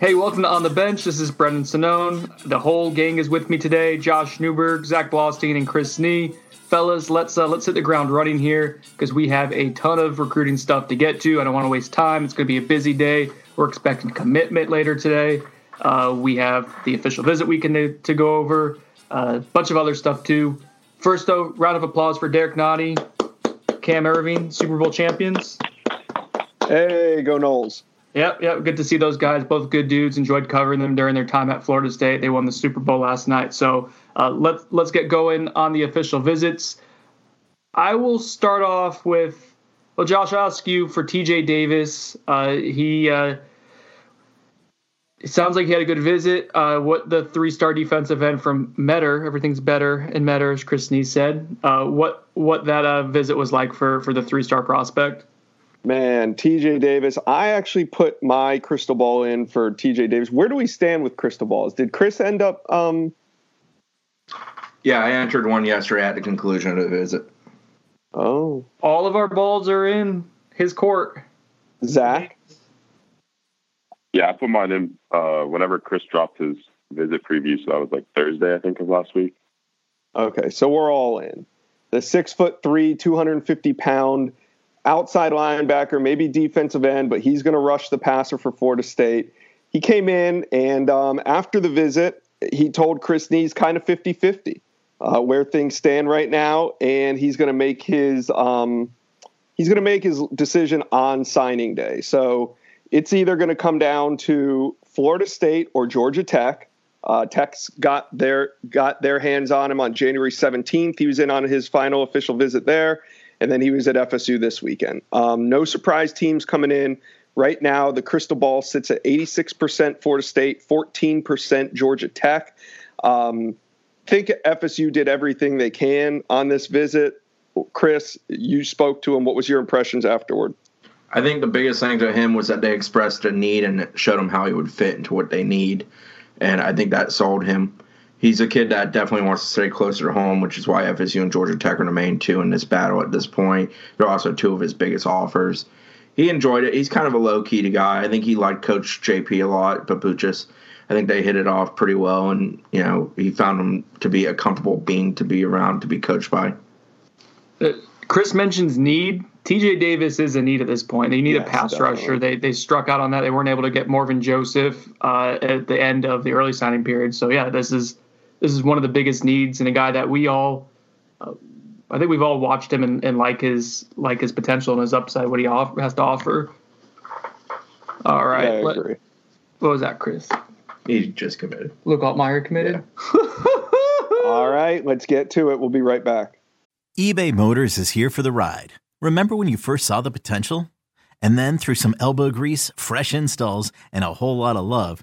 Hey, welcome to On the Bench. This is Brendan Sonnone. The whole gang is with me today. Josh Newberg, Zach Blostein, and Chris Nee. Fellas, let's uh, let's hit the ground running here because we have a ton of recruiting stuff to get to. I don't want to waste time. It's going to be a busy day. We're expecting commitment later today. Uh, we have the official visit weekend to, to go over. A uh, bunch of other stuff too. First, though, round of applause for Derrick Nnadi, Cam Erving, Super Bowl champions. Hey, go Noles. Yep, yep. Good to see those guys. Both good dudes. Enjoyed covering them during their time at Florida State. They won the Super Bowl last night. So uh, let's let's get going on the official visits. I will start off with well, Josh. I'll ask you for T.J. Davis. Uh, he uh, it sounds like he had a good visit. Uh, what the three-star defensive end from Metter? Everything's better in Metter, as Chris Nee said. Uh, what what that uh, visit was like for for the three-star prospect? Man, TJ Davis. I actually put my crystal ball in for TJ Davis. Where do we stand with crystal balls? Did Chris end up? Um... Yeah, I entered one yesterday at the conclusion of the visit. Oh, all of our balls are in his court. Zach. Yeah, I put mine in uh, whenever Chris dropped his visit preview. So that was like Thursday, I think, of last week. Okay, so we're all in. The six foot three, two hundred and fifty pound outside linebacker, maybe defensive end, but he's going to rush the passer for Florida State. He came in, and um, after the visit, he told Chris Nees kind of 50 50 uh, where things stand right now, and he's going to make his. Um, he's going to make his decision on signing day. So it's either going to come down to Florida State or Georgia Tech. Uh, Tech's got their got their hands on him on January 17th. He was in on his final official visit there and then he was at FSU this weekend. Um, no surprise teams coming in. Right now, the crystal ball sits at 86% Florida State, 14% Georgia Tech. Um, think FSU did everything they can on this visit. Chris, you spoke to him. What was your impressions afterward? I think the biggest thing to him was that they expressed a need and showed him how he would fit into what they need. And I think that sold him he's a kid that definitely wants to stay closer to home, which is why FSU and Georgia Tech are the main two in this battle at this point. They're also two of his biggest offers. He enjoyed it. He's kind of a low key guy. I think he liked Coach JP a lot, but Buchus. I think they hit it off pretty well, and you know he found him to be a comfortable being to be around to be coached by. Uh, Chris mentions need. TJ Davis is a need at this point. They need yes, a pass definitely. rusher. They they struck out on that. They weren't able to get Morvin Joseph uh, at the end of the early signing period. So yeah, this is this is one of the biggest needs and a guy that we all uh, I think we've all watched him and, and, like his like his potential and his upside, what he off, has to offer. All right. Yeah, I agree. What, what was that, Chris? He just committed. Luke Altmyer committed. Yeah. all right, let's get to it. We'll be right back. eBay Motors is here for the ride. Remember when you first saw the potential? And then through some elbow grease, fresh installs, and a whole lot of love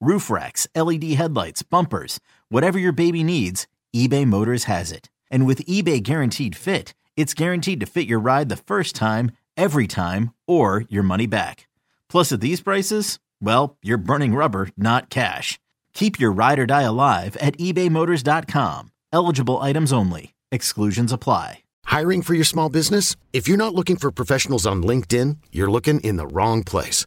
roof racks, LED headlights, bumpers, whatever your baby needs, eBay Motors has it. And with eBay Guaranteed Fit, it's guaranteed to fit your ride the first time, every time, or your money back. Plus, at these prices, well, you're burning rubber, not cash. Keep your ride or die alive at ebaymotors.com. Eligible items only. Exclusions apply. Hiring for your small business? If you're not looking for professionals on LinkedIn, you're looking in the wrong place.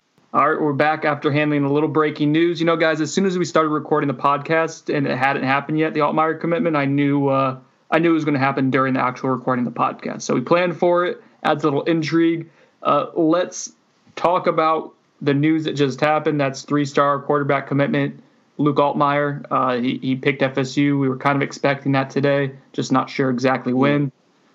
All right, we're back after handling a little breaking news. You know, guys, as soon as we started recording the podcast and it hadn't happened yet, the Altmyer commitment, I knew uh, I knew it was going to happen during the actual recording of the podcast. So we planned for it, adds a little intrigue. Uh, let's talk about the news that just happened. That's three-star quarterback commitment Luke Altmyer. Uh, he, he picked FSU. We were kind of expecting that today, just not sure exactly when.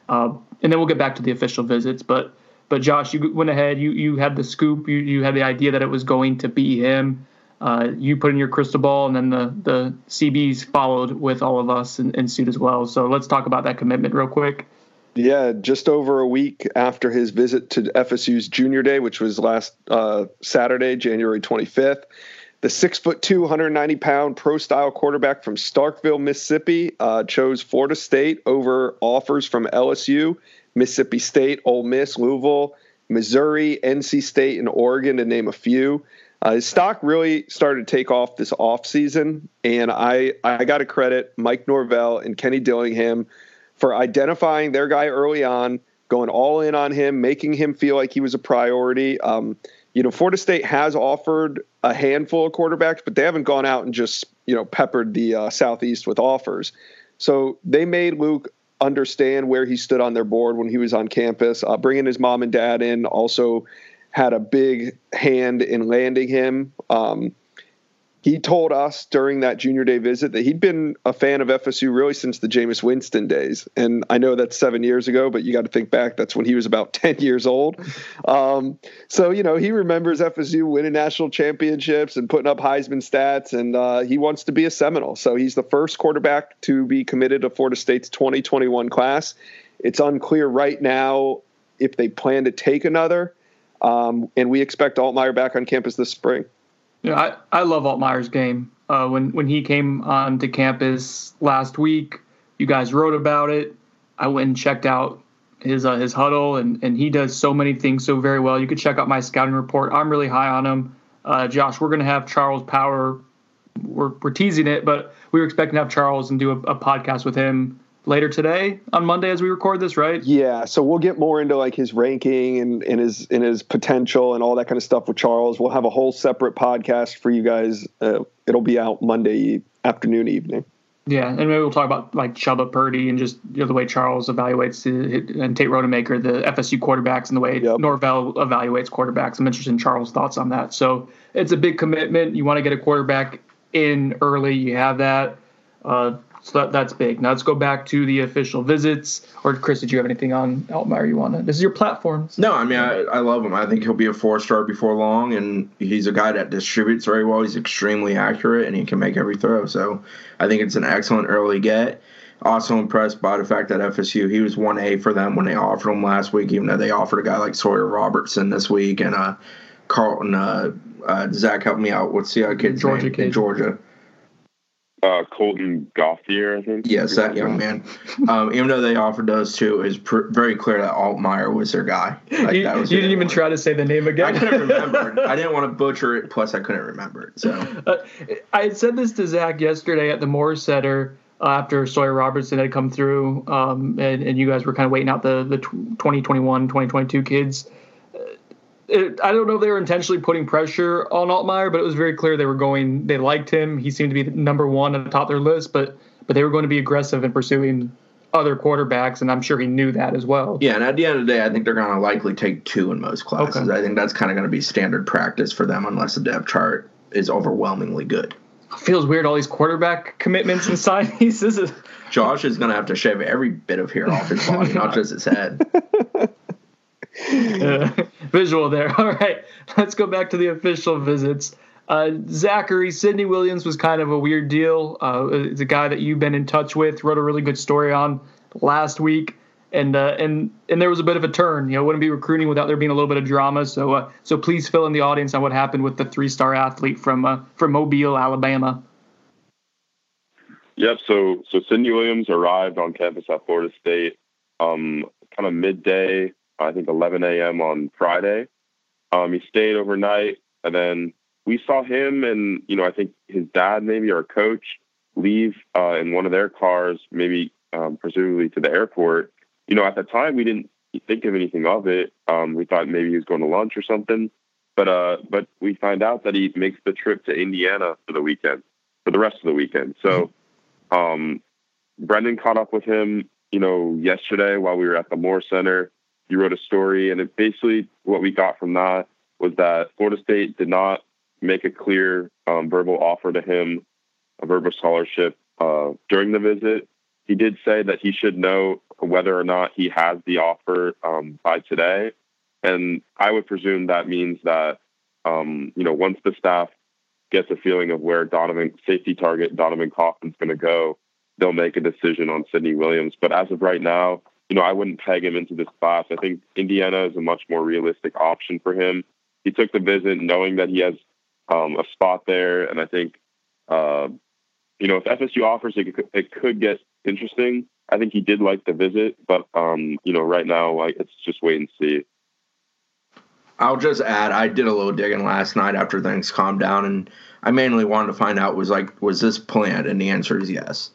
Uh, and then we'll get back to the official visits. But but Josh, you went ahead. You you had the scoop. You you had the idea that it was going to be him. Uh, you put in your crystal ball, and then the the CBs followed with all of us in, in suit as well. So let's talk about that commitment real quick. Yeah, just over a week after his visit to FSU's junior day, which was last uh, Saturday, January 25th. The six foot two, 190 pound pro style quarterback from Starkville, Mississippi, uh, chose Florida State over offers from LSU, Mississippi State, Ole Miss, Louisville, Missouri, NC State, and Oregon, to name a few. Uh, his stock really started to take off this offseason, and I, I got to credit Mike Norvell and Kenny Dillingham for identifying their guy early on, going all in on him, making him feel like he was a priority. Um, you know, Florida State has offered a handful of quarterbacks, but they haven't gone out and just you know peppered the uh, southeast with offers. So they made Luke understand where he stood on their board when he was on campus. Uh, bringing his mom and dad in also had a big hand in landing him. Um, he told us during that junior day visit that he'd been a fan of FSU really since the Jameis Winston days. And I know that's seven years ago, but you got to think back, that's when he was about 10 years old. Um, so, you know, he remembers FSU winning national championships and putting up Heisman stats, and uh, he wants to be a Seminole. So he's the first quarterback to be committed to Florida State's 2021 class. It's unclear right now if they plan to take another. Um, and we expect Altmyer back on campus this spring. Yeah, I, I love Altmyer's game. Uh, when when he came onto campus last week, you guys wrote about it. I went and checked out his uh, his huddle, and and he does so many things so very well. You could check out my scouting report. I'm really high on him. Uh, Josh, we're going to have Charles Power. We're we're teasing it, but we were expecting to have Charles and do a, a podcast with him later today on Monday as we record this, right? Yeah, so we'll get more into like his ranking and, and his and his potential and all that kind of stuff with Charles. We'll have a whole separate podcast for you guys. Uh, it'll be out Monday afternoon, evening. Yeah, and maybe we'll talk about like Chubba Purdy and just you know, the way Charles evaluates the, and Tate Rodemaker, the FSU quarterbacks, and the way yep. Norvell evaluates quarterbacks. I'm interested in Charles' thoughts on that. So it's a big commitment. You want to get a quarterback in early. You have that. Uh, so that, that's big. Now let's go back to the official visits. Or Chris, did you have anything on Altmyer you want to? This is your platform. No, I mean I, I love him. I think he'll be a four star before long, and he's a guy that distributes very well. He's extremely accurate, and he can make every throw. So I think it's an excellent early get. Also impressed by the fact that FSU he was one A for them when they offered him last week, even though they offered a guy like Sawyer Robertson this week and uh Carlton. Uh, uh, Zach, help me out. What's the uh, kid's Georgia name? Kid. Georgia uh, Colton Gauthier, I think. Yes, that young man. Um, even though they offered those two, it was pr- very clear that Altmyer was their guy. Like, you, you didn't even try to say the name again. I couldn't remember. I didn't want to butcher it. Plus, I couldn't remember it. So uh, I had said this to Zach yesterday at the Moore Center uh, after Sawyer Robertson had come through, um, and, and you guys were kind of waiting out the the 2021, 2022 kids it, I don't know if they were intentionally putting pressure on Altmyer, but it was very clear they were going. They liked him. He seemed to be number one at the top of their list, but but they were going to be aggressive in pursuing other quarterbacks, and I'm sure he knew that as well. Yeah, and at the end of the day, I think they're going to likely take two in most classes. Okay. I think that's kind of going to be standard practice for them, unless the depth chart is overwhelmingly good. feels weird. All these quarterback commitments and signings. This is Josh is going to have to shave every bit of hair off his body, not just his head. uh, visual there. All right, let's go back to the official visits. Uh, Zachary Sidney Williams was kind of a weird deal. Uh, it's a guy that you've been in touch with. Wrote a really good story on last week, and uh, and and there was a bit of a turn. You know, wouldn't be recruiting without there being a little bit of drama. So uh, so please fill in the audience on what happened with the three star athlete from uh, from Mobile, Alabama. Yep. So so Sidney Williams arrived on campus at Florida State, um, kind of midday. I think 11 a.m. on Friday. Um, he stayed overnight, and then we saw him and you know I think his dad maybe our coach leave uh, in one of their cars, maybe um, presumably to the airport. You know, at the time we didn't think of anything of it. Um, we thought maybe he was going to lunch or something, but uh, but we find out that he makes the trip to Indiana for the weekend, for the rest of the weekend. So, um, Brendan caught up with him, you know, yesterday while we were at the Moore Center. He wrote a story, and it basically what we got from that was that Florida State did not make a clear um, verbal offer to him, a verbal scholarship uh, during the visit. He did say that he should know whether or not he has the offer um, by today. And I would presume that means that, um, you know, once the staff gets a feeling of where Donovan, safety target Donovan Kaufman's going to go, they'll make a decision on Sidney Williams. But as of right now, you know, I wouldn't peg him into this class. I think Indiana is a much more realistic option for him. He took the visit knowing that he has um, a spot there. And I think, uh, you know, if FSU offers it, it could get interesting. I think he did like the visit, but um, you know, right now, like it's just wait and see. I'll just add, I did a little digging last night after things calmed down, and I mainly wanted to find out was like, was this planned? And the answer is yes.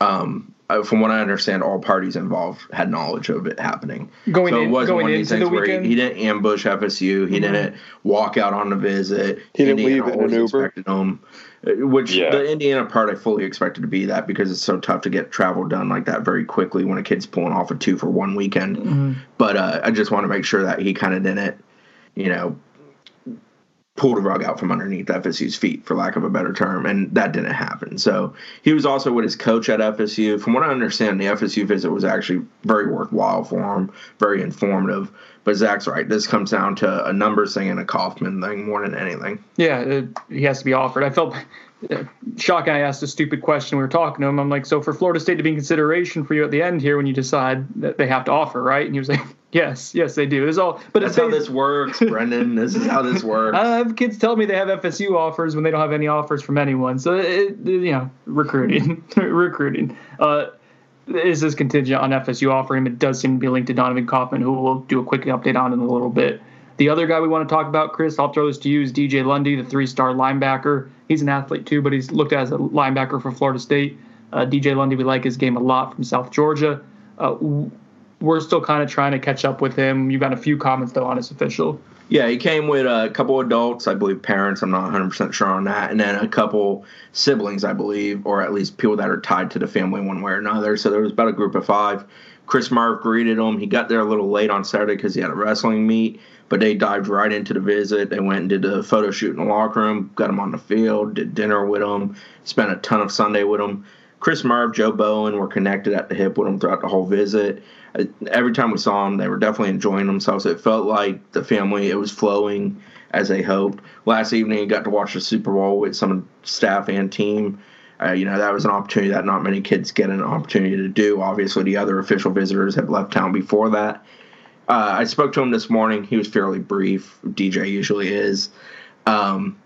Um, from what I understand, all parties involved had knowledge of it happening. Going so in, it wasn't going one of these things the where he, he didn't ambush FSU. He Mhm. didn't walk out on a visit. He didn't Indiana leave in an always Uber. expected him, uh, which Yeah. the Indiana part I fully expected to be that because it's so tough to get travel done like that very quickly when a kid's pulling off a two for one weekend. Mhm. But uh, I just want to make sure that he kind of didn't, you know, pull the rug out from underneath FSU's feet, for lack of a better term, and that didn't happen. So he was also with his coach at FSU. From what I understand, the FSU visit was actually very worthwhile for him, very informative. But Zach's right. This comes down to a numbers thing and a Kaufman thing more than anything. Yeah, it, he has to be offered. I felt uh, shocking. I asked a stupid question. We were talking to him. I'm like, so for Florida State to be in consideration for you at the end here, when you decide that they have to offer, right? And he was like, yes, yes, they do. It's all, but That's it's how this works, Brendan. This is how this works. I have kids tell me they have FSU offers when they don't have any offers from anyone. So it, you know, recruiting, recruiting. Uh, is this contingent on FSU offering? It does seem to be linked to Donovan Kaufman, who we'll do a quick update on in a little bit. The other guy we want to talk about, Chris, I'll throw this to you, is DJ Lundy, the three-star linebacker. He's an athlete too, but he's looked at as a linebacker for Florida State. Uh, DJ Lundy, we like his game a lot from South Georgia. Uh, we're still kind of trying to catch up with him. You got a few comments though on his official. Yeah, he came with a couple adults, I believe parents, I'm not 100% sure on that, and then a couple siblings, I believe, or at least people that are tied to the family one way or another. So there was about a group of five. Chris Marve greeted him. He got there a little late on Saturday because he had a wrestling meet, but they dived right into the visit. They went and did a photo shoot in the locker room, got him on the field, did dinner with him, spent a ton of Sunday with him. Chris Marve, Joe Bowen were connected at the hip with him throughout the whole visit. Uh, Every time we saw them, they were definitely enjoying themselves. It felt like the family, it was flowing as they hoped. Last evening, you got to watch the Super Bowl with some staff and team. Uh, you know, that was an opportunity that not many kids get an opportunity to do. Obviously, the other official visitors had left town before that. Uh, I spoke to him this morning. He was fairly brief. DJ usually is. Um,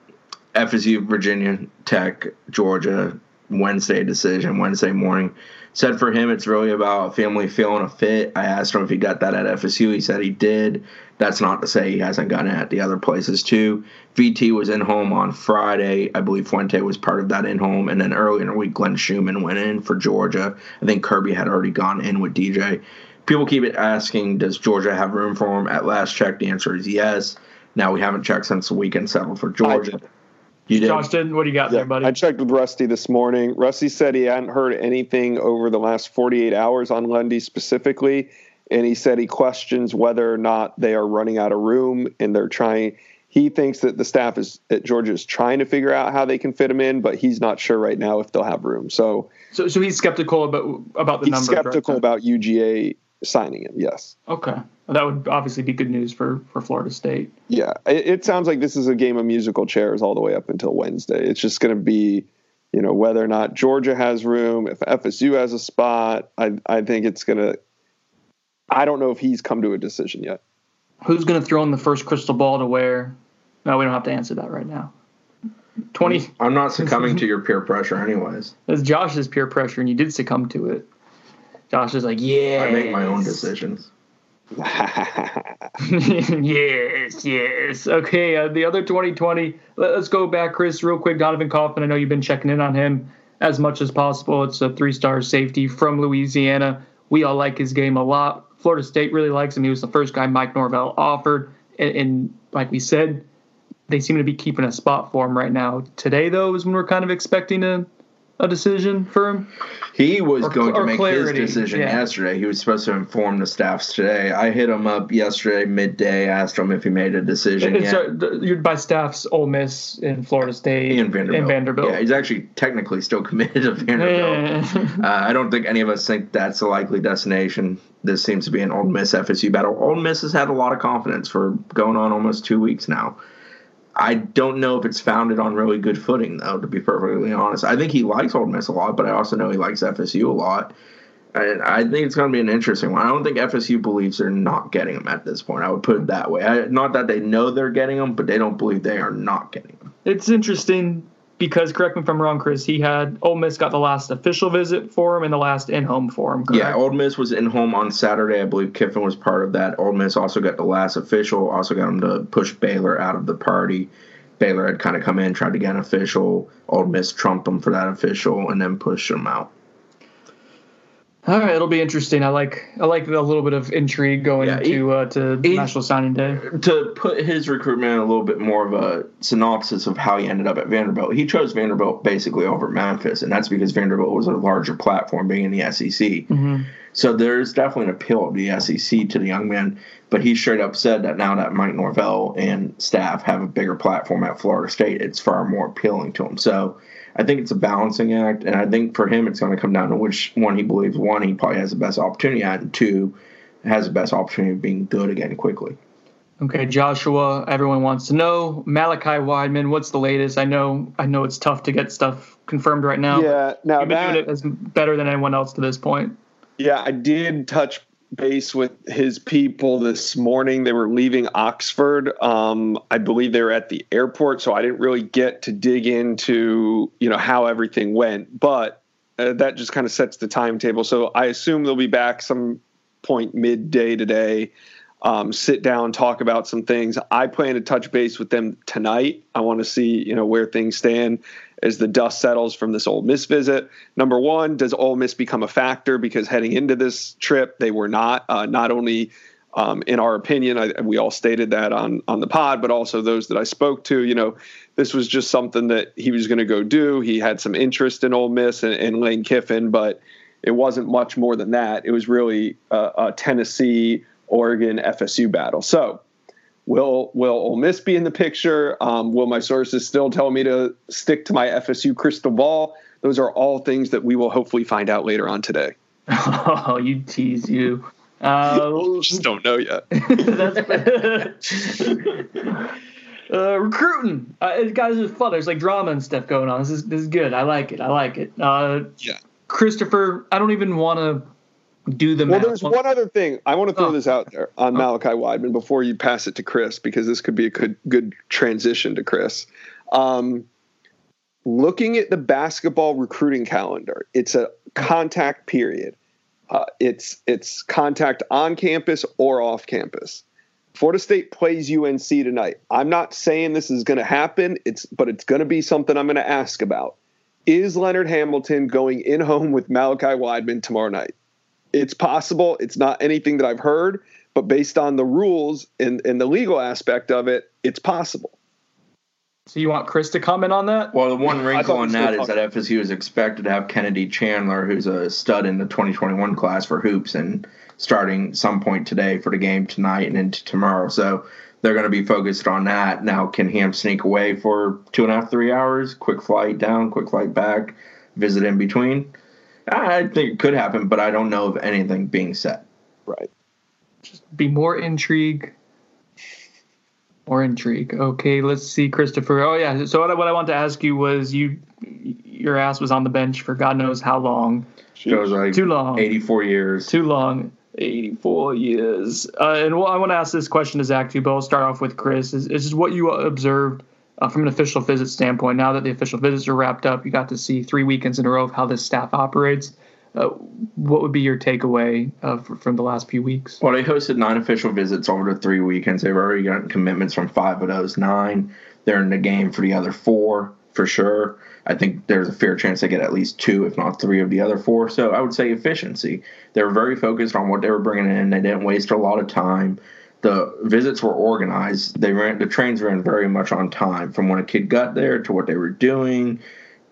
FSU, Virginia Tech, Georgia, Wednesday decision, Wednesday morning. Said for him, it's really about family feeling a fit. I asked him if he got that at FSU. He said he did. That's not to say he hasn't gotten it at the other places too. VT was in home on Friday. I believe Fuente was part of that in home. And then earlier in the week, Glenn Schumann went in for Georgia. I think Kirby had already gone in with DJ. People keep asking, does Georgia have room for him? At last check, the answer is yes. Now we haven't checked since the weekend settled for Georgia. You did. What do you got there, buddy? I checked with Rusty this morning. Rusty said he hadn't heard anything over the last 48 hours on Lundy specifically, and he said he questions whether or not they are running out of room and they're trying. he thinks that the staff is at Georgia is trying to figure out how they can fit him in, but he's not sure right now if they'll have room. So, so, so he's skeptical about about the number. he's number. skeptical about UGA signing him. Yes. Okay, well, that would obviously be good news for for Florida State. Yeah, it, it sounds like this is a game of musical chairs all the way up until Wednesday. It's just going to be, you know, whether or not Georgia has room, if FSU has a spot. I I think it's going to. I don't know if he's come to a decision yet. Who's going to throw in the first crystal ball to where? No, we don't have to answer that right now. Twenty. I'm not succumbing to your peer pressure, anyways. It's Josh's peer pressure, and you did succumb to it. Josh is like, yeah. I make my own decisions. yes, yes. Okay, uh, the other 2020. Let, us go back, Chris, real quick. Donovan Kaufman. I know you've been checking in on him as much as possible. It's a three-star safety from Louisiana. We all like his game a lot. Florida State really likes him. He was the first guy Mike Norvell offered, and, and like we said, they seem to be keeping a spot for him right now. Today, though, is when we're kind of expecting a a decision for him? He was Or- going or to make clarity, his decision yeah. yesterday. He was supposed to inform the staffs today. I hit him up yesterday midday, asked him if he made a decision yet. by staff's Ole Miss in Florida State and Vanderbilt. And Vanderbilt. Yeah, he's actually technically still committed to Vanderbilt. uh, I don't think any of us think that's a likely destination. This seems to be an Ole Miss FSU battle. Ole Miss has had a lot of confidence for going on almost two weeks now. I don't know if it's founded on really good footing, though. To be perfectly honest, I think he likes Ole Miss a lot, but I also know he likes FSU a lot. And I think it's going to be an interesting one. I don't think FSU believes they're not getting him at this point. I would put it that way. I, not that they know they're getting him, but they don't believe they are not getting him. it's interesting because correct me if I'm wrong, Chris. He had Ole Miss got the last official visit for him and the last in home for him. Correct? Yeah, Ole Miss was in home on Saturday. I believe Kiffin was part of that. Ole Miss also got the last official, also got him to push Baylor out of the party. Baylor had kind of come in, tried to get an official. Ole Miss trumped him for that official and then pushed him out. All right, it'll be interesting. I like I like a little bit of intrigue going Yeah, he- into uh, to he- National Signing Day. To put his recruitment in a little bit more of a synopsis of how he ended up at Vanderbilt, he chose Vanderbilt basically over Memphis, and that's because Vanderbilt was a larger platform being in the SEC. So there's definitely an appeal of the SEC to the young man, but he straight up said that now that Mike Norvell and staff have a bigger platform at Florida State, it's far more appealing to him. So I think it's a balancing act, and I think for him it's going to come down to which one he believes one he probably has the best opportunity at, and two has the best opportunity of being good again quickly. Okay, Joshua. Everyone wants to know Malachi Wideman. What's the latest? I know I know it's tough to get stuff confirmed right now. Yeah, now You've been that- doing it as better than anyone else to this point. Yeah, I did touch base with his people this morning. They were leaving Oxford. Um, I believe they were at the airport, so I didn't really get to dig into you know how everything went. But uh, that just kind of sets the timetable. So I assume they'll be back some point midday today. Um, sit down, talk about some things. I plan to touch base with them tonight. I want to see you know where things stand as the dust settles from this Ole Miss visit. Number one, does Ole Miss become a factor? Because heading into this trip, they were not. Uh, not only, um, in our opinion, I, we all stated that on on the pod, but also those that I spoke to. You know, this was just something that he was going to go do. He had some interest in Ole Miss and, and Lane Kiffin, but it wasn't much more than that. It was really a, a Tennessee, Oregon, FSU battle. So. Will Will Ole Miss be in the picture? Um, will my sources still tell me to stick to my FSU crystal ball? Those are all things that we will hopefully find out later on today. Oh, you tease you. Uh, Just don't know yet. uh, recruiting. Uh, it- guys, it's fun. There's like drama and stuff going on. This is this is good. I like it. I like it. Uh, Yeah. Christopher, I don't even want to do the Well, math. there's one other thing I want to throw Oh. this out there on Malachi Wideman before you pass it to Chris because this could be a good good transition to Chris. Um, looking at the basketball recruiting calendar, it's a contact period. Uh, it's it's contact on campus or off campus. Florida State plays UNC tonight. I'm not saying this is going to happen. It's but it's going to be something I'm going to ask about. Is Leonard Hamilton going in home with Malachi Wideman tomorrow night? It's possible. It's not anything that I've heard, but based on the rules and, and the legal aspect of it, it's possible. So you want Chris to comment on that? Well, the one wrinkle on that is that FSU is expected to have Kennedy Chandler, who's a stud in the 2021 class for hoops, and starting some point today for the game tonight and into tomorrow. So they're going to be focused on that. Now, can Ham sneak away for two and a half, three hours? Quick flight down, quick flight back, visit in between? I think it could happen, but I don't know of anything being set. Right. Just be more intrigue. More intrigue. Okay, let's see, Christopher. Oh yeah. So what I, what I want to ask you was you, your ass was on the bench for God knows how long. Feels like Too long. 84 years. Too long. 84 years. Uh, and well, I want to ask this question to Zach too, but I'll start off with Chris. Is, is what you observed uh, from an official visit standpoint? Now that the official visits are wrapped up, you got to see three weekends in a row of how this staff operates. Uh, what would be your takeaway uh, f- from the last few weeks? Well, they hosted nine official visits over the three weekends. They've already gotten commitments from five of those nine. They're in the game for the other four for sure. I think there's a fair chance they get at least two, if not three, of the other four. So I would say efficiency. They were very focused on what they were bringing in. They didn't waste a lot of time. The visits were organized. They ran the trains ran very much on time from when a kid got there to what they were doing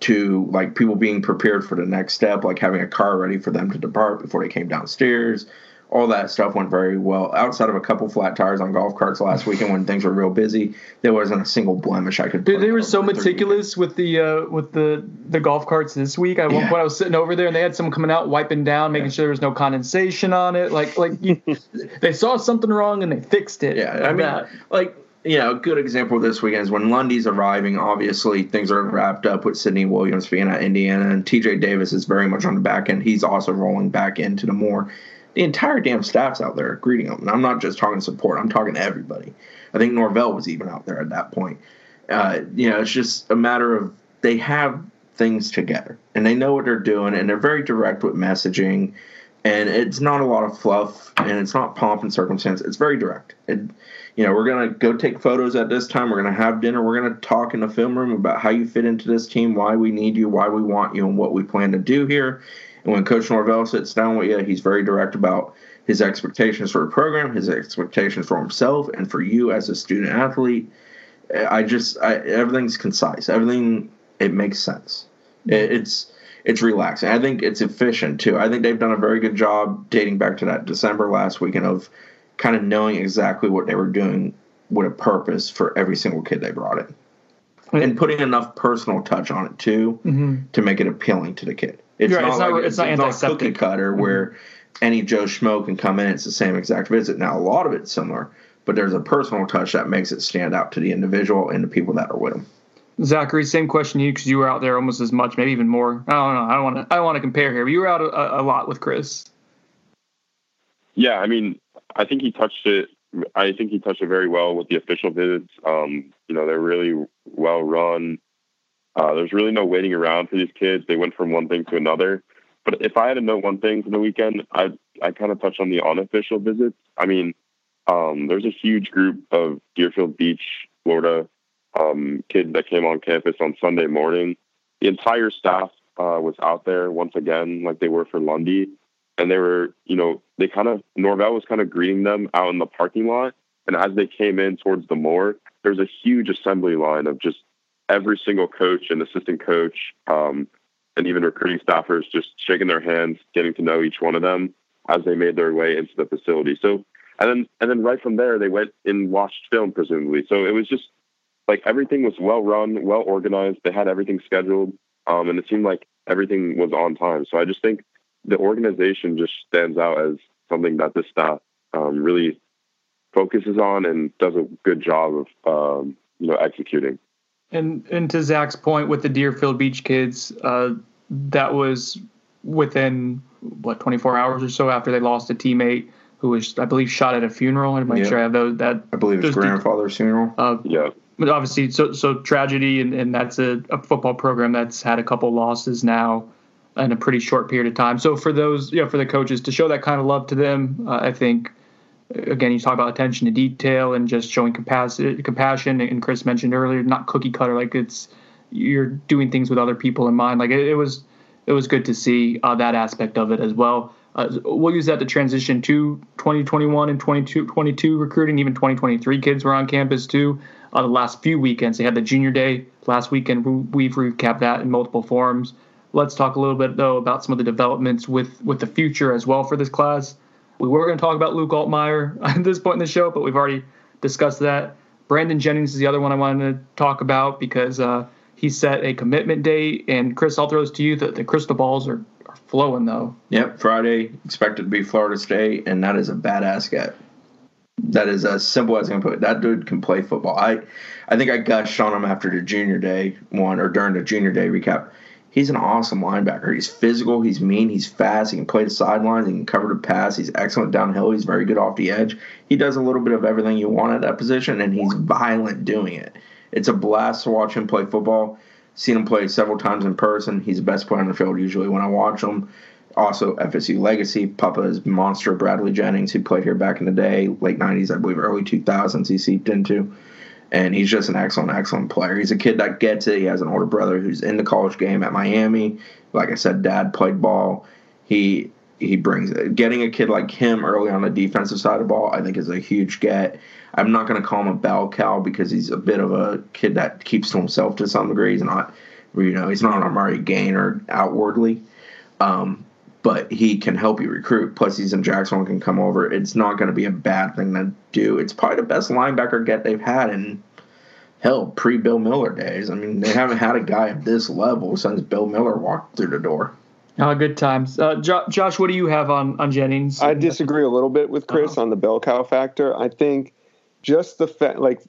to like people being prepared for the next step, like having a car ready for them to depart before they came downstairs. All that stuff went very well. Outside of a couple flat tires on golf carts last weekend when things were real busy, there wasn't a single blemish I could. Put they were so meticulous with the uh, with the the golf carts this week. I one Yeah. point I was sitting over there and they had someone coming out wiping down, making sure there was no condensation on it. Like like you, they saw something wrong and they fixed it. Yeah, I mean, that. like you know, a good example this weekend is when Lundy's arriving. Obviously, things are wrapped up with Sidney Williams being at Indiana, and T.J. Davis is very much on the back end. He's also rolling back into the Moore. The entire damn staff's out there greeting him, and I'm not just talking support. I'm talking to everybody. I think Norvell was even out there at that point. Uh, you know, it's just a matter of they have things together and they know what they're doing, and they're very direct with messaging and it's not a lot of fluff and it's not pomp and circumstance it's very direct it, you know we're going to go take photos at this time we're going to have dinner we're going to talk in the film room about how you fit into this team why we need you why we want you and what we plan to do here and when coach norvell sits down with you he's very direct about his expectations for the program his expectations for himself and for you as a student athlete i just I, everything's concise everything it makes sense it, it's it's relaxing. I think it's efficient too. I think they've done a very good job dating back to that December last weekend of kind of knowing exactly what they were doing with a purpose for every single kid they brought in. And putting enough personal touch on it too mm-hmm. to make it appealing to the kid. It's right, not it's not- like it's not cookie antiseptic. cutter where any Joe Schmo can come in. It's the same exact visit. Now a lot of it's similar, but there's a personal touch that makes it stand out to the individual and the people that are with them. Zachary, same question to you because you were out there almost as much, maybe even more. I don't know. I don't want to. I don't want to compare here. But you were out a, a lot with Chris. Yeah, I mean, I think he touched it. I think he touched it very well with the official visits. Um, you know, they're really well run. Uh, there's really no waiting around for these kids. They went from one thing to another. But if I had to note one thing from the weekend, I I kind of touched on the unofficial visits. I mean, um, there's a huge group of Deerfield Beach, Florida, um, kids that came on campus on Sunday morning. The entire staff uh, was out there once again, like they were for Lundy and they were, you know, they kind of Norvell was kind of greeting them out in the parking lot, and as they came in towards the Moore, there's a huge assembly line of just every single coach and assistant coach, um, and even recruiting staffers just shaking their hands, getting to know each one of them as they made their way into the facility. So, and then and then right from there, they went and watched film, presumably. So it was just like everything was well run, well organized. They had everything scheduled, um, and it seemed like everything was on time. So I just think the organization just stands out as something that this staff um, really focuses on and does a good job of um, you know executing. And and to Zach's point with the Deerfield Beach kids, uh, that was within what 24 hours or so after they lost a teammate who was, I believe, shot at a funeral. I'm make Yeah. sure I have those. That I believe his those de- grandfather's funeral. uh, Yeah, but obviously, so so tragedy, and, and that's a, a football program that's had a couple losses now in a pretty short period of time. So for those, you know, for the coaches to show that kind of love to them, uh, I think again, you talk about attention to detail and just showing capacity, compassion. And Chris mentioned earlier, not cookie cutter, like it's you're doing things with other people in mind. Like it, it was, it was good to see uh, that aspect of it as well. Uh, we'll use that to transition to 2021 and 22, 22 recruiting. Even 2023 kids were on campus too. Uh, the last few weekends, they had the junior day last weekend. We- We've recapped that in multiple forums. Let's talk a little bit though about some of the developments with with the future as well for this class. We were going to talk about Luke Altmyer at this point in the show, but we've already discussed that. Brandon Jennings is the other one I wanted to talk about because uh, he set a commitment date. And Chris, I'll throw this to you. The, the crystal balls are, are flowing though. Yep, Friday expected to be Florida State, and that is a badass get. That is as simple as I can put it. That dude can play football. I, I think I gushed on him after the junior day one or during the junior day recap. He's an awesome linebacker. He's physical. He's mean. He's fast. He can play the sidelines. He can cover the pass. He's excellent downhill. He's very good off the edge. He does a little bit of everything you want at that position, and he's violent doing it. It's a blast to watch him play football. Seen him play several times in person. He's the best player on the field usually when I watch him. Also, FSU legacy. Papa's monster. Bradley Jennings, who played here back in the day, late 90s, I believe, early 2000s, he seeped into and he's just an excellent, excellent player. He's a kid that gets it. He has an older brother who's in the college game at Miami. Like I said, dad played ball. He he brings it. Getting a kid like him early on the defensive side of ball, I think, is a huge get. I'm not going to call him a bell cow because he's a bit of a kid that keeps to himself to some degree. He's not, you know, he's not an Amari Gainer outwardly. Um, but he can help you recruit. Plus, he's in Jacksonville, can come over. It's not going to be a bad thing to do. It's probably the best linebacker get they've had in hell pre Bill Miller days. I mean, they haven't had a guy of this level since Bill Miller walked through the door. Oh, good times. Uh, jo- Josh, what do you have on on Jennings? I disagree a little bit with Chris uh-huh. on the bell cow factor. I think just the fact, like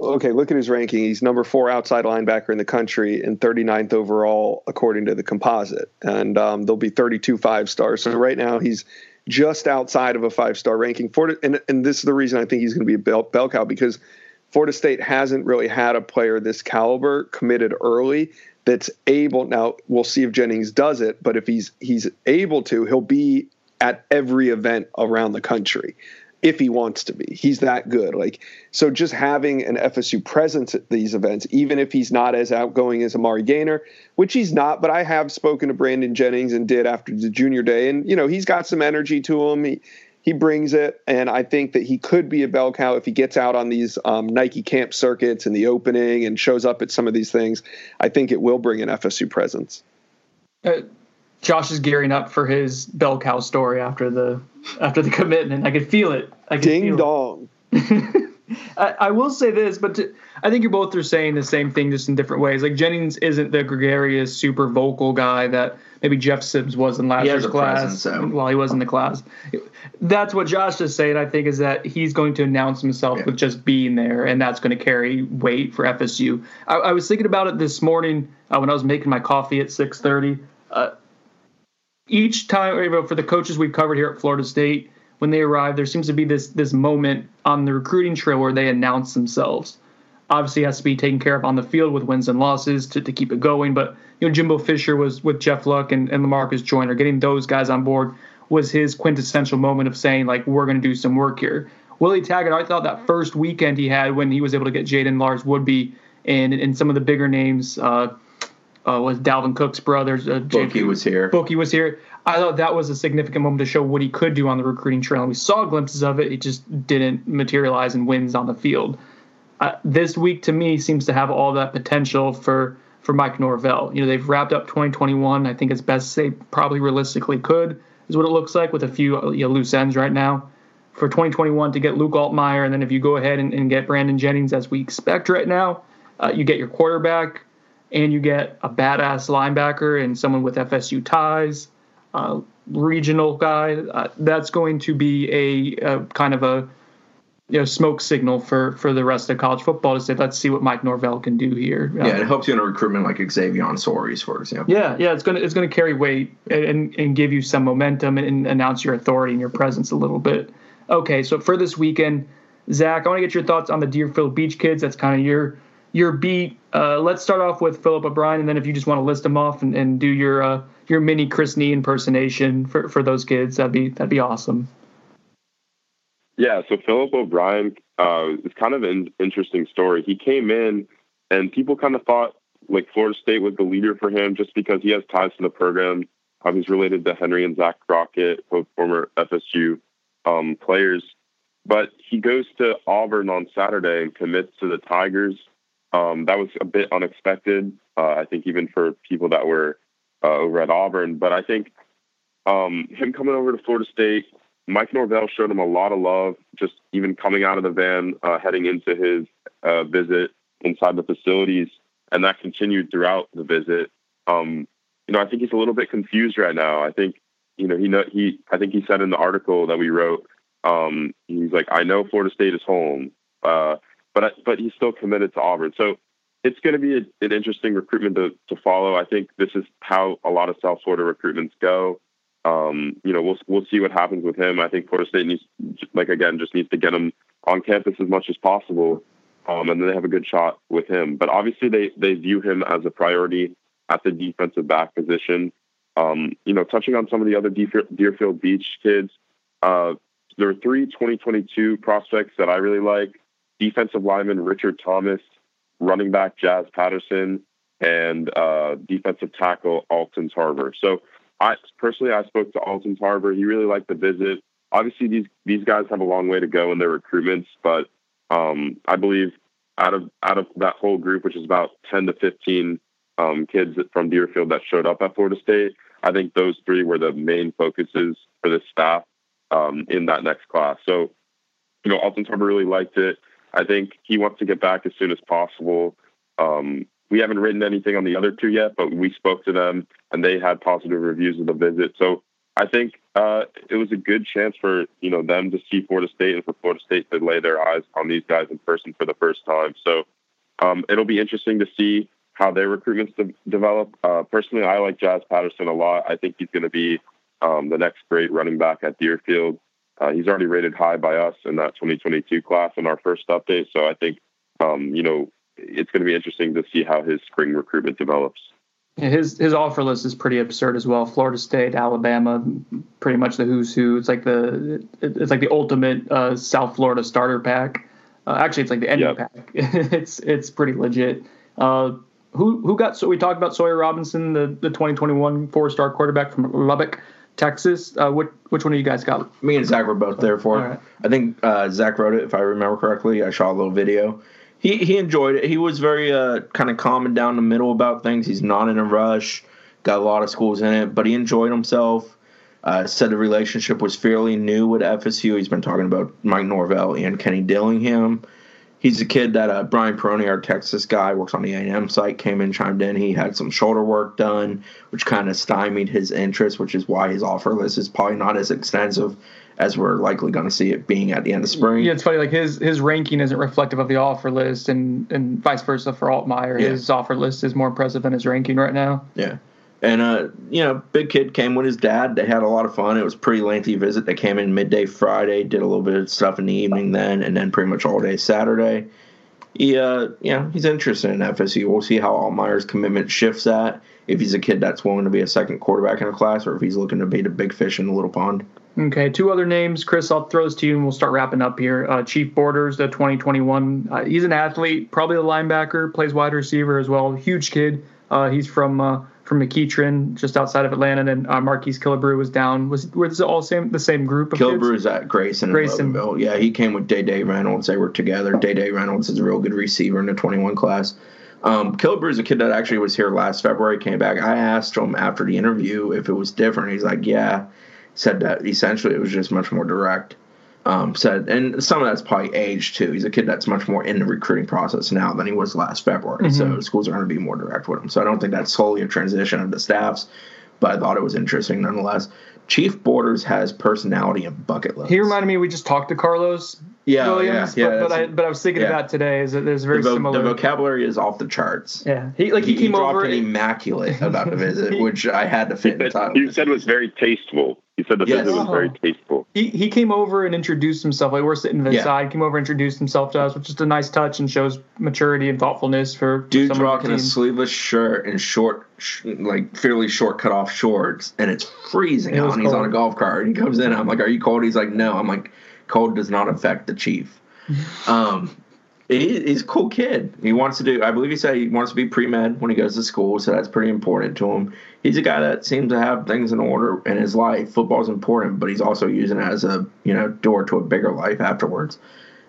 okay, look at his ranking. He's number four outside linebacker in the country and 39th overall according to the composite. And um, there'll be 32 five stars. So right now he's just outside of a five star ranking. Florida, and, and this is the reason I think he's going to be a bell, bell cow because Florida State hasn't really had a player this caliber committed early that's able. Now we'll see if Jennings does it, but if he's he's able to, he'll be at every event around the country if he wants to be. He's that good. Like so just having an FSU presence at these events, even if he's not as outgoing as Amari Gainer, which he's not, but I have spoken to Brandon Jennings and did after the junior day. And, you know, he's got some energy to him. He he brings it, and I think that he could be a bell cow if he gets out on these um, Nike camp circuits in the opening and shows up at some of these things. I think it will bring an FSU presence. Uh, Josh is gearing up for his bell cow story after the after the commitment. I could feel it. I could Ding dong. I, I, will say this, but to, I think you both are saying the same thing just in different ways. Like Jennings isn't the gregarious, super vocal guy that maybe Jeff Sims was in last year's class presence, so. while he was in the class. That's what Josh is saying. I think is that he's going to announce himself yeah. with just being there, and that's going to carry weight for FSU. I, I was thinking about it this morning uh, when I was making my coffee at six thirty. Uh, each time for the coaches we've covered here at Florida State, when they arrive, there seems to be this this moment on the recruiting trail where they announce themselves. Obviously, has to be taken care of on the field with wins and losses to, to keep it going. But you know, Jimbo Fisher was with Jeff Luc and, and Lamarcus Joyner, getting those guys on board was his quintessential moment of saying like we're going to do some work here. Willie Taggart, I thought that first weekend he had when he was able to get Jaden Lars-Woodbey and and some of the bigger names. Uh, uh, was Dalvin Cook's brothers. Uh, Bookie was here. Bookie was here. I thought that was a significant moment to show what he could do on the recruiting trail. And we saw glimpses of it. It just didn't materialize in wins on the field. Uh, this week, to me, seems to have all that potential for for Mike Norvell. You know, they've wrapped up 2021. I think as best they probably realistically could is what it looks like with a few you know, loose ends right now. For 2021 to get Luke Altmyer, and then if you go ahead and, and get Brandon Jennings as we expect right now, uh, you get your quarterback and you get a badass linebacker and someone with FSU ties, uh, regional guy. Uh, that's going to be a, a, kind of a you know smoke signal for for the rest of college football to say let's see what Mike Norvell can do here. Yeah, it helps you in a recruitment like Xavier Sori's, for example. Yeah, yeah, it's gonna it's gonna carry weight and and give you some momentum and, and announce your authority and your presence a little bit. Okay, so for this weekend, Zach, I want to get your thoughts on the Deerfield Beach Kids. That's kind of your your beat. Uh, let's start off with Philip O'Brien, and then if you just want to list them off and, and do your uh, your mini Chris Nee impersonation for, for those kids, that'd be that'd be awesome. Yeah, so Philip O'Brien uh, is kind of an interesting story. He came in, and people kind of thought like Florida State was the leader for him just because he has ties to the program. Um, he's related to Henry and Zach Crockett, both former FSU um, players. But he goes to Auburn on Saturday and commits to the Tigers. Um, that was a bit unexpected, uh, I think, even for people that were uh, over at Auburn. But I think um, him coming over to Florida State, Mike Norvell showed him a lot of love, just even coming out of the van, uh, heading into his uh, visit inside the facilities, and that continued throughout the visit. Um, you know, I think he's a little bit confused right now. I think, you know, he know he. I think he said in the article that we wrote, um, he's like, I know Florida State is home, uh, but but he's still committed to Auburn. So it's going to be a, an interesting recruitment to, to follow. I think this is how a lot of South Florida recruitments go. Um, you know, we'll we'll see what happens with him. I think Florida State needs, like again, just needs to get him on campus as much as possible, um, and then they have a good shot with him. But obviously, they they view him as a priority at the defensive back position. Um, you know, touching on some of the other Deerfield Beach kids, uh, there are three 2022 prospects that I really like: defensive lineman Richard Thomas, running back Jazz Patterson, and uh, defensive tackle Alton Tarver. So I personally, I spoke to Alton Tarver. He really liked the visit. Obviously, these these guys have a long way to go in their recruitments, but um, I believe out of out of that whole group, which is about ten to fifteen um, kids from Deerfield that showed up at Florida State, I think those three were the main focuses for the staff um, in that next class. So, you know, Alton Tarver really liked it. I think he wants to get back as soon as possible. Um, we haven't written anything on the other two yet, but we spoke to them and they had positive reviews of the visit. So I think uh, it was a good chance for you know them to see Florida State and for Florida State to lay their eyes on these guys in person for the first time. So um, it'll be interesting to see how their recruitments de- develop. Uh, personally, I like Jazz Patterson a lot. I think he's going to be um, the next great running back at Deerfield. Uh, he's already rated high by us in that 2022 class in our first update. So I think, um, you know, it's going to be interesting to see how his spring recruitment develops. Yeah, his his offer list is pretty absurd as well. Florida State, Alabama, pretty much the who's who. It's like the it's like the ultimate uh, South Florida starter pack. Uh, actually, it's like the ending yep. pack. it's it's pretty legit. Uh, who who got so we talked about Sawyer Robertson, the the 2021 four star quarterback from Lubbock. Texas. Uh, which which one of you guys got? Me and Zach were both there for it. Right. I think uh, Zach wrote it, if I remember correctly. I saw a little video he he enjoyed it. He was very uh, kind of calm and down the middle about things. He's not in a rush. Got a lot of schools in it, but he enjoyed himself. Uh, said the relationship was fairly new with FSU. He's been talking about Mike Norvell and Kenny Dillingham. He's a kid that uh, Brian Perroni, our Texas guy, works on the A&M site, came in, chimed in. He had some shoulder work done, which kind of stymied his interest, which is why his offer list is probably not as extensive as we're likely going to see it being at the end of spring. Yeah, it's funny. Like his his ranking isn't reflective of the offer list, and and vice versa for Altmyer. Yeah. His offer list is more impressive than his ranking right now. Yeah. And uh, you know, big kid came with his dad. They had a lot of fun. It was pretty lengthy visit. They came in midday Friday, did a little bit of stuff in the evening then, and then pretty much all day Saturday. He, uh, you know, he's interested in FSU. We'll see how Altmyer's commitment shifts that. If he's a kid that's willing to be a second quarterback in a class, or if he's looking to be the big fish in the little pond. Okay, two other names, Chris. I'll throw this to you, and we'll start wrapping up here. Uh, Chief Borders, the 2021. Uh, he's an athlete, probably a linebacker, plays wide receiver as well. Huge kid. Uh, he's from uh, from McEachern, just outside of Atlanta. And uh, Marquise Killebrew was down. Was were this all same the same group? Of Killebrew's at Grayson. Grayson. Yeah, he came with Day Day Reynolds. They were together. Day Day Reynolds is a real good receiver in the 21 class. Um, Killebrew is a kid that actually was here last February. Came back. I asked him after the interview if it was different. He's like, yeah said that essentially it was just much more direct. Um, said, and some of that's probably age too. He's a kid that's much more in the recruiting process now than he was last February. Mm-hmm. So schools are going to be more direct with him. So I don't think that's solely a transition of the staffs, but I thought it was interesting nonetheless. Chief Borders has personality and bucket list. He reminded me we just talked to Carlos yeah, Williams, yeah, yeah, but, but I but I was thinking yeah. about today is that there's very the vo- similar. The vocabulary is off the charts. Yeah, he like he, he came he dropped over an immaculate about the visit, which I had to fit in the title. You said was very tasteful. He said the yes. visit was very oh. tasteful. He he came over and introduced himself. Like we're sitting to the yeah. side, came over, and introduced himself to us, which is a nice touch and shows maturity and thoughtfulness for. Dude's rocking a sleeveless shirt and short, sh- like fairly short cut off shorts, and it's freezing it out. And he's on a golf cart. And he comes in. I'm like, "Are you cold?" He's like, "No." I'm like, "Cold does not affect the chief." um, he, he's a cool kid. He wants to do. I believe he said he wants to be pre med when he goes to school, so that's pretty important to him. He's a guy that seems to have things in order in his life. Football's important, but he's also using it as a you know door to a bigger life afterwards.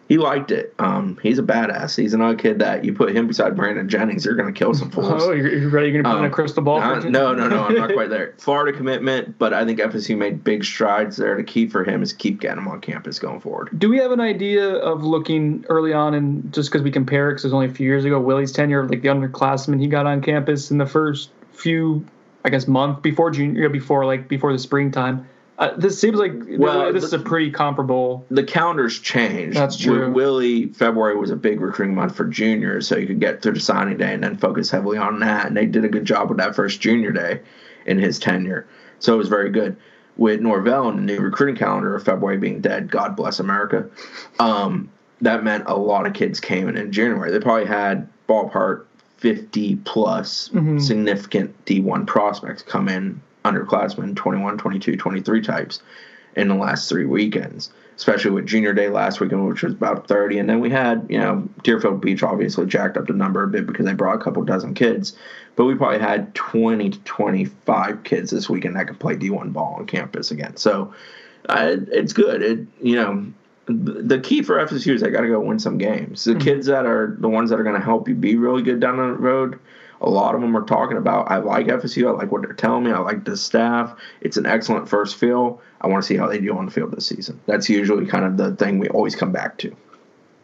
He liked it. Um, he's a badass. He's another kid that you put him beside Brandon Jennings, you're going to kill some fools. Oh, you're, you're ready? You're going to put in a Um, crystal ball? Not- no, no, no. I'm not quite there. Florida commitment, but I think FSU made big strides there. The key for him is keep getting him on campus going forward. Do we have an idea of looking early on, and just because we compare, it, because it was only a few years ago, Willie's tenure, like the underclassmen he got on campus in the first few, I guess, month before junior, before like before the springtime. Uh, this seems like Well, this is a pretty comparable. The calendars changed. That's true. Willie, February was a big recruiting month for juniors, so you could get through the signing day and then focus heavily on that. And they did a good job with that first junior day in his tenure. So it was very good. With Norvell and the new recruiting calendar of February being dead, God bless America, um, that meant a lot of kids came in in January. They probably had ballpark 50 plus significant D1 prospects come in, underclassmen, 21, 22, 23 types in the last three weekends, especially with junior day last weekend, which was about 30. And then we had, you know, Deerfield Beach obviously jacked up the number a bit because they brought a couple dozen kids. But we probably had 20 to 25 kids this weekend that could play D1 ball on campus again. So uh, it's good. It, you know, the key for FSU is they got to go win some games. The kids that are the ones that are going to help you be really good down the road a lot of them are talking about I like FSU. I like what they're telling me. I like the staff. It's an excellent first feel. I want to see how they do on the field this season. That's usually kind of the thing we always come back to.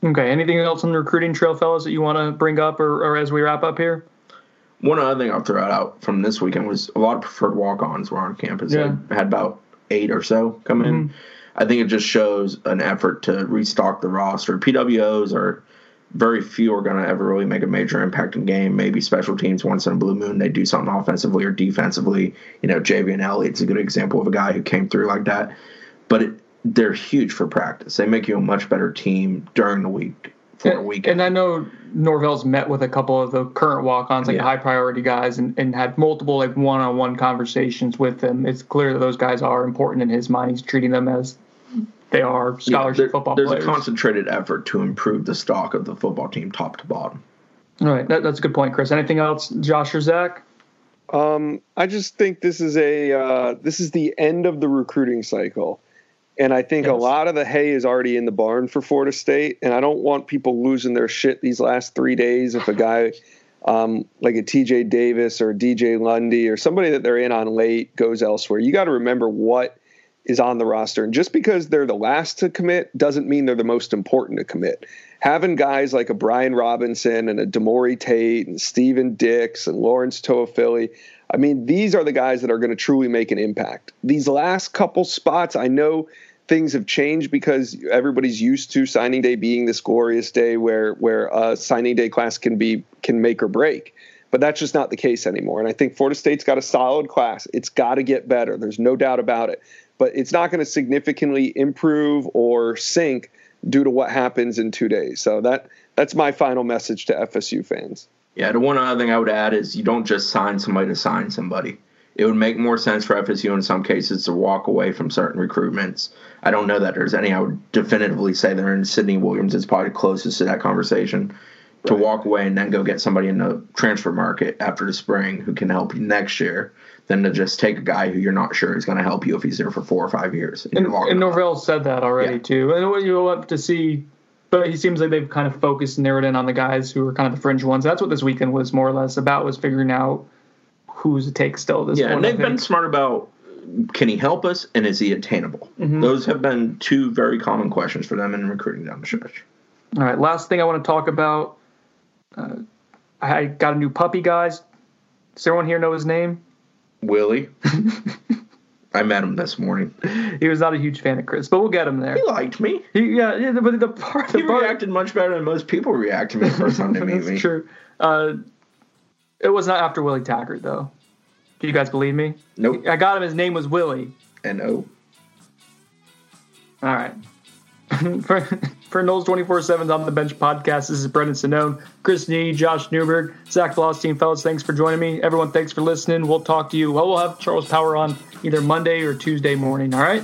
Okay. Anything else on the recruiting trail, fellas, that you want to bring up, or, or as we wrap up here? One other thing I'll throw out from this weekend was a lot of preferred walk-ons were on campus. Yeah. I had about eight or so come in. Mm-hmm. I think it just shows an effort to restock the roster. PWOs are very few are going to ever really make a major impact in game. Maybe special teams once in a blue moon they do something offensively or defensively. You know, Javian Elliott's a good example of a guy who came through like that. But it, they're huge for practice. They make you a much better team during the week for a And, weekend. and I know Norvell's met with a couple of the current walk-ons, like Yeah. high priority guys, and, and had multiple like one-on-one conversations with them. It's clear that those guys are important in his mind. He's treating them as they are Yeah, scholarship there- football there's players. a concentrated effort to improve the stock of the football team top to bottom. All right, that, that's a good point, Chris. Anything else, Josh or Zach? Um, I just think this is a uh, this is the end of the recruiting cycle, and I think a lot of the hay is already in the barn for Florida State. And I don't want people losing their shit these last three days if a guy um, like a TJ Davis or DJ Lundy or somebody that they're in on late goes elsewhere. You got to remember what is on the roster, and just because they're the last to commit doesn't mean they're the most important to commit. Having guys like a Brian Robinson and a Demorie Tate and Steven Dix and Lawrence Toafili, I mean, these are the guys that are going to truly make an impact. These last couple spots, I know things have changed because everybody's used to signing day being this glorious day where where a signing day class can be can make or break. But that's just not the case anymore. And I think Florida State's got a solid class. It's got to get better. There's no doubt about it. But it's not going to significantly improve or sink due to what happens in two days. So that that's my final message to FSU fans. Yeah, the one other thing I would add is you don't just sign somebody to sign somebody. It would make more sense for FSU in some cases to walk away from certain recruitments. I don't know that there's any I would definitively say they're in Sydney Williams is probably closest to that conversation. To walk away and then go get somebody in the transfer market after the spring who can help you next year than to just take a guy who you're not sure is going to help you if he's there for four or five years. And, and. Norvell said that already Yeah. too. And what you'll have to see, but he seems like they've kind of focused and narrowed in on the guys who are kind of the fringe ones. That's what this weekend was more or less about was figuring out who's a take still. This Yeah, point, and they've been smart about can he help us and is he attainable? Mm-hmm. Those have been two very common questions for them in recruiting down the stretch. All right, last thing I want to talk about. Uh, I got a new puppy, guys. Does everyone here know his name? Willie. I met him this morning. He was not a huge fan of Chris, but we'll get him there. He liked me. He, yeah, yeah, but the part, the He part, reacted much better than most people react to me the first time they meet me. That's true. Uh, it was not after Willie Taggart, though. Do you guys believe me? Nope. I got him. His name was Willie. And oh, All right. for for Noles 24 7's On the Bench podcast, this is Brendan Sonnone, Chris Nee, Josh Newberg, Zach Team Fellas, thanks for joining me. Everyone, thanks for listening. We'll talk to you. Well, we'll have Charles Power on either Monday or Tuesday morning. All right.